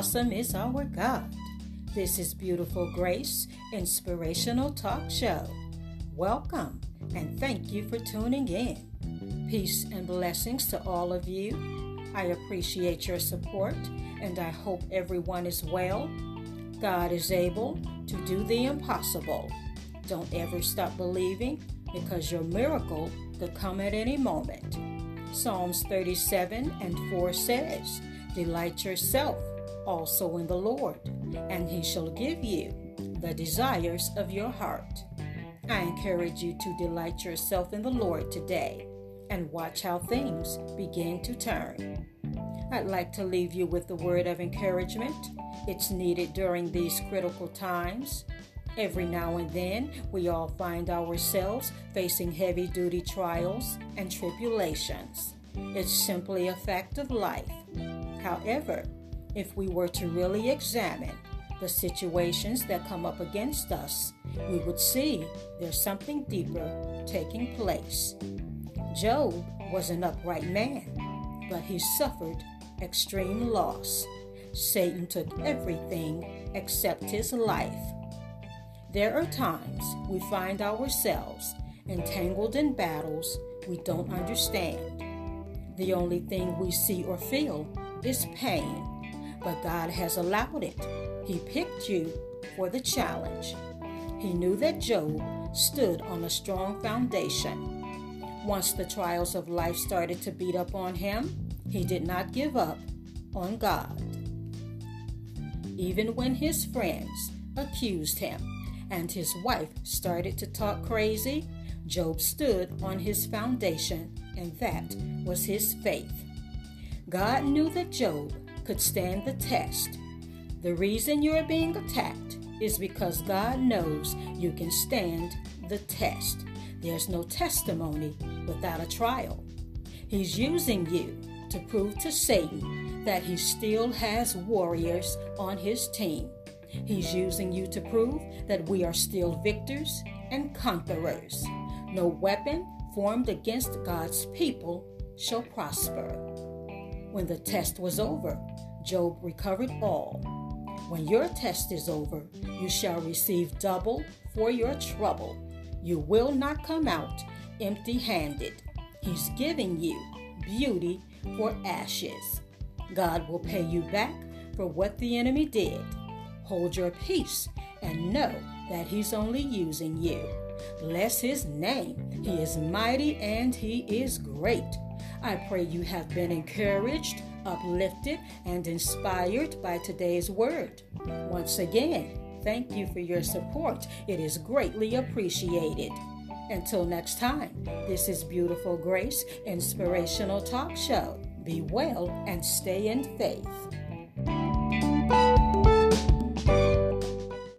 awesome is our God. This is Beautiful Grace Inspirational Talk Show. Welcome and thank you for tuning in. Peace and blessings to all of you. I appreciate your support and I hope everyone is well. God is able to do the impossible. Don't ever stop believing because your miracle could come at any moment. Psalms 37 and 4 says, Delight yourself also in the Lord, and he shall give you the desires of your heart. I encourage you to delight yourself in the Lord today and watch how things begin to turn. I'd like to leave you with the word of encouragement. It's needed during these critical times. Every now and then, we all find ourselves facing heavy duty trials and tribulations. It's simply a fact of life. However, if we were to really examine the situations that come up against us, we would see there's something deeper taking place. Job was an upright man, but he suffered extreme loss. Satan took everything except his life. There are times we find ourselves entangled in battles we don't understand. The only thing we see or feel is pain, but God has allowed it. He picked you for the challenge. He knew that Job stood on a strong foundation. Once the trials of life started to beat up on him, he did not give up on God. Even when his friends accused him and his wife started to talk crazy, Job stood on his foundation, and that was his faith. God knew that Job could stand the test. The reason you are being attacked is because God knows you can stand the test. There's no testimony without a trial. He's using you to prove to Satan that he still has warriors on his team. He's using you to prove that we are still victors and conquerors. No weapon formed against God's people shall prosper. When the test was over, Job recovered all. When your test is over, you shall receive double for your trouble. You will not come out empty handed. He's giving you beauty for ashes. God will pay you back for what the enemy did. Hold your peace and know that He's only using you. Bless His name. He is mighty and He is great. I pray you have been encouraged, uplifted, and inspired by today's word. Once again, thank you for your support. It is greatly appreciated. Until next time, this is Beautiful Grace Inspirational Talk Show. Be well and stay in faith.